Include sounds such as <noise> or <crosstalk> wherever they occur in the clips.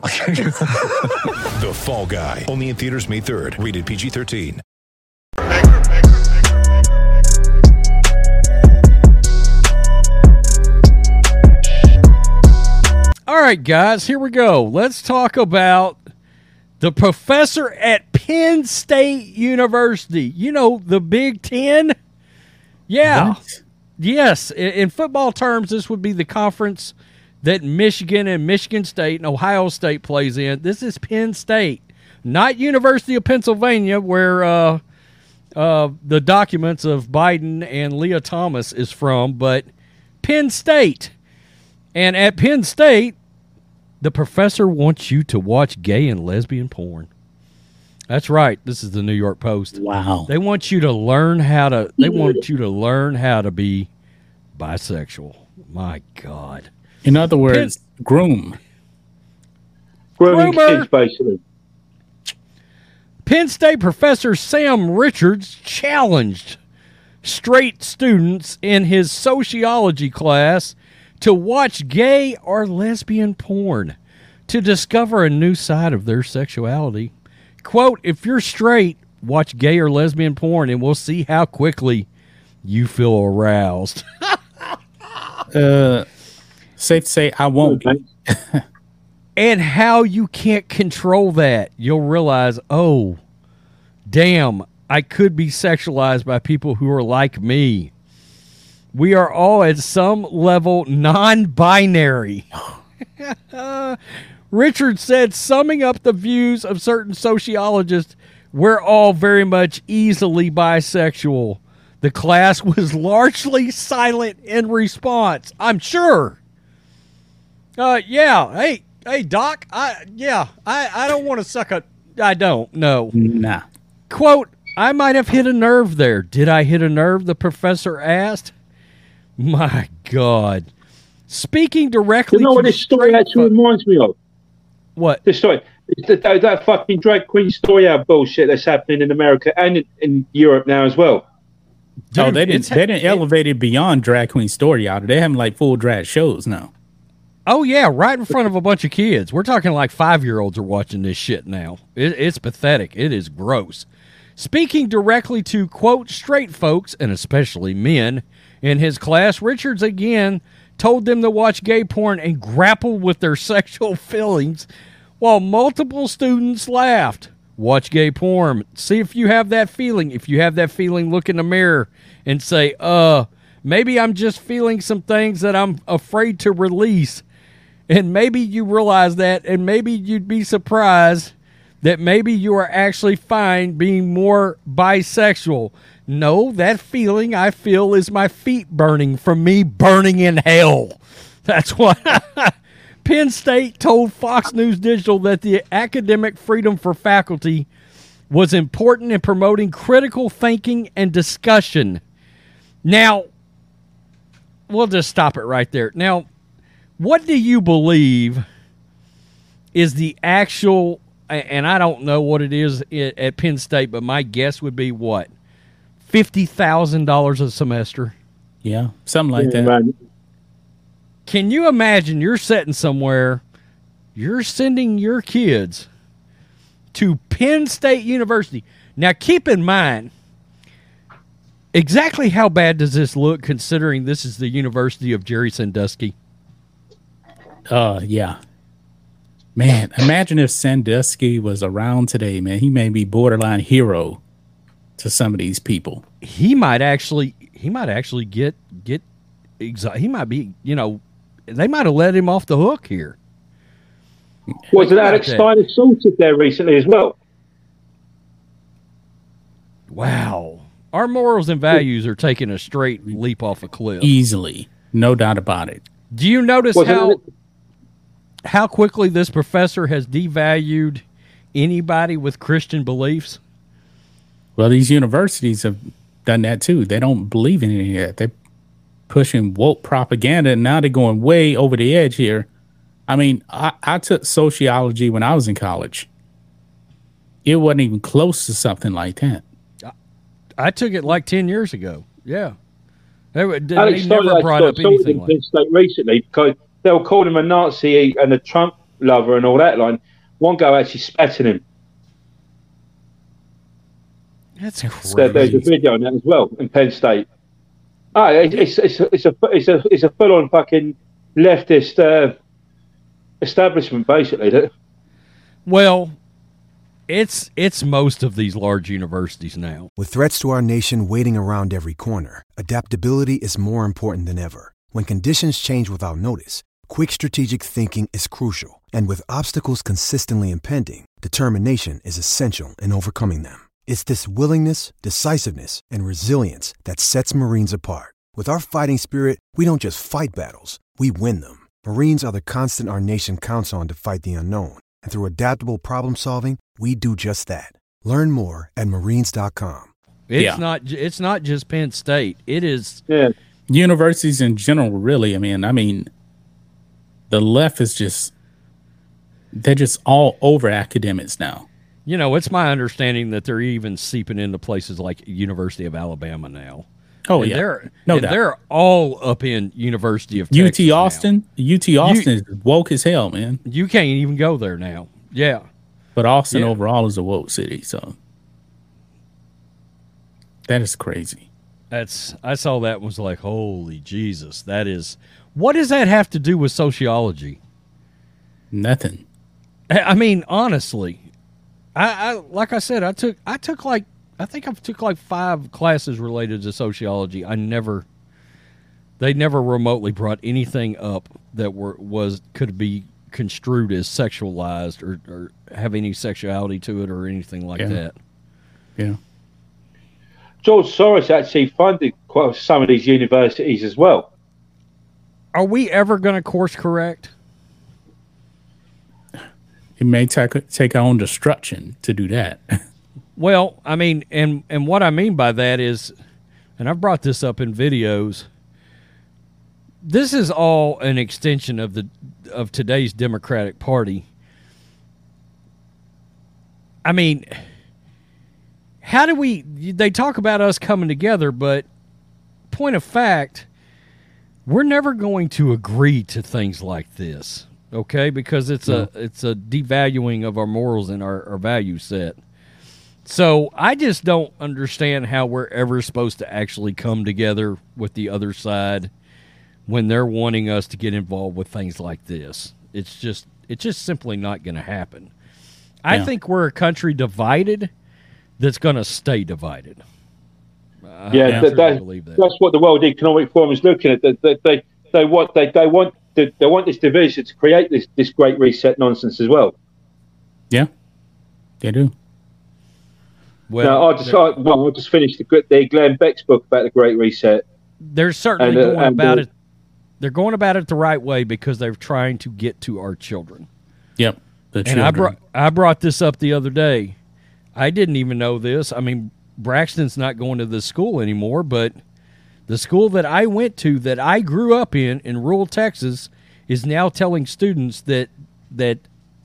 <laughs> The Fall Guy. Only in theaters May 3rd. Rated PG-13. All right, guys, here we go. Let's talk about the professor at Penn State University. You know, the Big Ten? Yeah. Yes. In football terms, this would be the conference that Michigan and Michigan State and Ohio State plays in. This is Penn State, not University of Pennsylvania, where uh, uh, the documents of Biden and Lia Thomas is from, but Penn State. And at Penn State, the professor wants you to watch gay and lesbian porn. That's right. This is the New York Post. Wow. They want you to learn how to they want <laughs> you to learn how to be bisexual. My god. In other words, groom. Grooming Groomer. kids, basically. Penn State professor Sam Richards challenged straight students in his sociology class to watch gay or lesbian porn to discover a new side of their sexuality. Quote, if you're straight, watch gay or lesbian porn and we'll see how quickly you feel aroused. <laughs> Uh, safe to say, I won't. Okay. <laughs> and how you can't control that. You'll realize, oh, damn, I could be sexualized by people who are like me. We are all at some level non binary. <laughs> Richard said, summing up the views of certain sociologists, we're all very much easily bisexual. The class was <laughs> largely silent in response. I'm sure. Uh, yeah. Hey, hey, Doc. I yeah. I I don't want to suck a. I don't. No. Nah. Quote. I might have hit a nerve there. Did I hit a nerve? The professor asked. My God. Speaking directly You know what this story actually fo- reminds me of? what? This story. That, that, that fucking drag queen story hour bullshit that's happening in America and in, in Europe now as well. oh, they didn't. They didn't elevate it beyond drag queen story hour. They having like full drag shows now. Oh yeah, right in front of a bunch of kids. We're talking like five year olds are watching this shit now. It, it's pathetic. It is gross. Speaking directly to quote straight folks and especially men in his class, Richards again told them to watch gay porn and grapple with their <laughs> sexual feelings, while multiple students laughed. Watch gay porn. See if you have that feeling. If you have that feeling, look in the mirror and say, "Uh, maybe I'm just feeling some things that I'm afraid to release." And maybe you realize that, and maybe you'd be surprised that maybe you are actually fine being more bisexual. No, that feeling I feel is my feet burning from me burning in hell. That's what <laughs> Penn State told Fox News Digital that the academic freedom for faculty was important in promoting critical thinking and discussion. Now, we'll just stop it right there. Now, what do you believe is the actual and I don't know what it is at Penn State, but my guess would be what? $50,000 a semester. Yeah, something like that. man. Can you imagine you're sitting somewhere, you're sending your kids to Penn State University. Now, keep in mind, exactly how bad does this look considering this is the University of Jerry Sandusky? Uh, yeah. Man, imagine if Sandusky was around today, man. He may be borderline hero to some of these people. He might actually, he might actually get get, exi- he might be, you know, they might have let him off the hook here. Wasn't Alex that. Stein assaulted there recently as well? Wow, our morals and values are taking a straight leap off a cliff. Easily. No doubt about it. Do you notice Wasn't how it- how quickly this professor has devalued anybody with Christian beliefs? Well, these universities have done that too. They don't believe in any of that. They're pushing woke propaganda, and now they're going way over the edge here. I mean, I, I took sociology when I was in college. It wasn't even close to something like that. I took it like ten years ago. Yeah, they, were- they Alex never Stoller brought up anything in like. Penn recently because they were calling him a Nazi and a Trump lover and all that line. One guy actually spat at him. That's There, crazy. there's a video on that as well in Penn State. Ah, it's it's a, it's a it's a it's a full on fucking leftist uh, establishment basically. That Well, it's it's most of these large universities now. With threats to our nation waiting around every corner, adaptability is more important than ever. When conditions change without notice, quick strategic thinking is crucial. And with obstacles consistently impending, determination is essential in overcoming them. It's this willingness, decisiveness, and resilience that sets Marines apart. With our fighting spirit, we don't just fight battles, we win them. Marines are the constant our nation counts on to fight the unknown. And through adaptable problem solving, we do just that. Learn more at marines.com. It's Yeah. not it's not just Penn State. It is yeah, Universities in general, really. I mean, I mean, the left is just they're just all over academics now. you know, it's my understanding that they're even seeping into places like University of Alabama now. Oh And yeah, they're no doubt. they're all up in University of UT Texas now. Austin, UT Austin is woke as hell, man. You can't even go there now. Yeah. But Austin Yeah. overall is a woke city, so that is crazy. That's I saw that and was like, holy Jesus, that is what does that have to do with sociology? Nothing. I I mean, honestly, I, I like I said, I took I took like I think I took like five classes related to sociology. I never they never remotely brought anything up that were was could be construed as sexualized or, or have any sexuality to it or anything like Yeah. that. Yeah. George Soros actually funded quite some of these universities as well. Are we ever going to course correct? It may take take our own destruction to do that. <laughs> Well, I mean, and and what I mean by that is, and I've brought this up in videos. This is all an extension of the of today's Democratic Party. I mean, how do we? They talk about us coming together, but point of fact, we're never going to agree to things like this. Okay, because it's a mm-hmm. it's a devaluing of our morals and our, our value set. So I just don't understand how we're ever supposed to actually come together with the other side when they're wanting us to get involved with things like this. It's just it's just simply not going to happen. I think we're a country divided that's going to stay divided. I Yeah, I that, truly that- that's what the World Economic Forum is looking at. That they, they, they want they, they want they, they want this division to create this this great reset nonsense as well. yeah, they do. Well, now, I just I, well, I just finished the, the Glenn Beck's book about the Great Reset. they're certainly and, uh, going and, about uh, it. They're going about it the right way because they're trying to get to our children. Yep. The And I brought I brought this up the other day. I didn't even know this. I mean, Braxton's not going to this school anymore, but the school that I went to that I grew up in in rural Texas is now telling students that that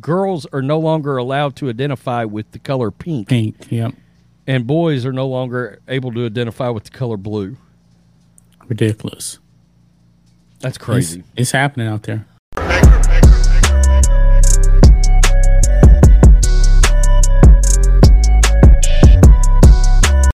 girls are no longer allowed to identify with the color pink pink. Yep. and boys are no longer able to identify with the color blue. Ridiculous. That's It's, crazy. it's happening out there.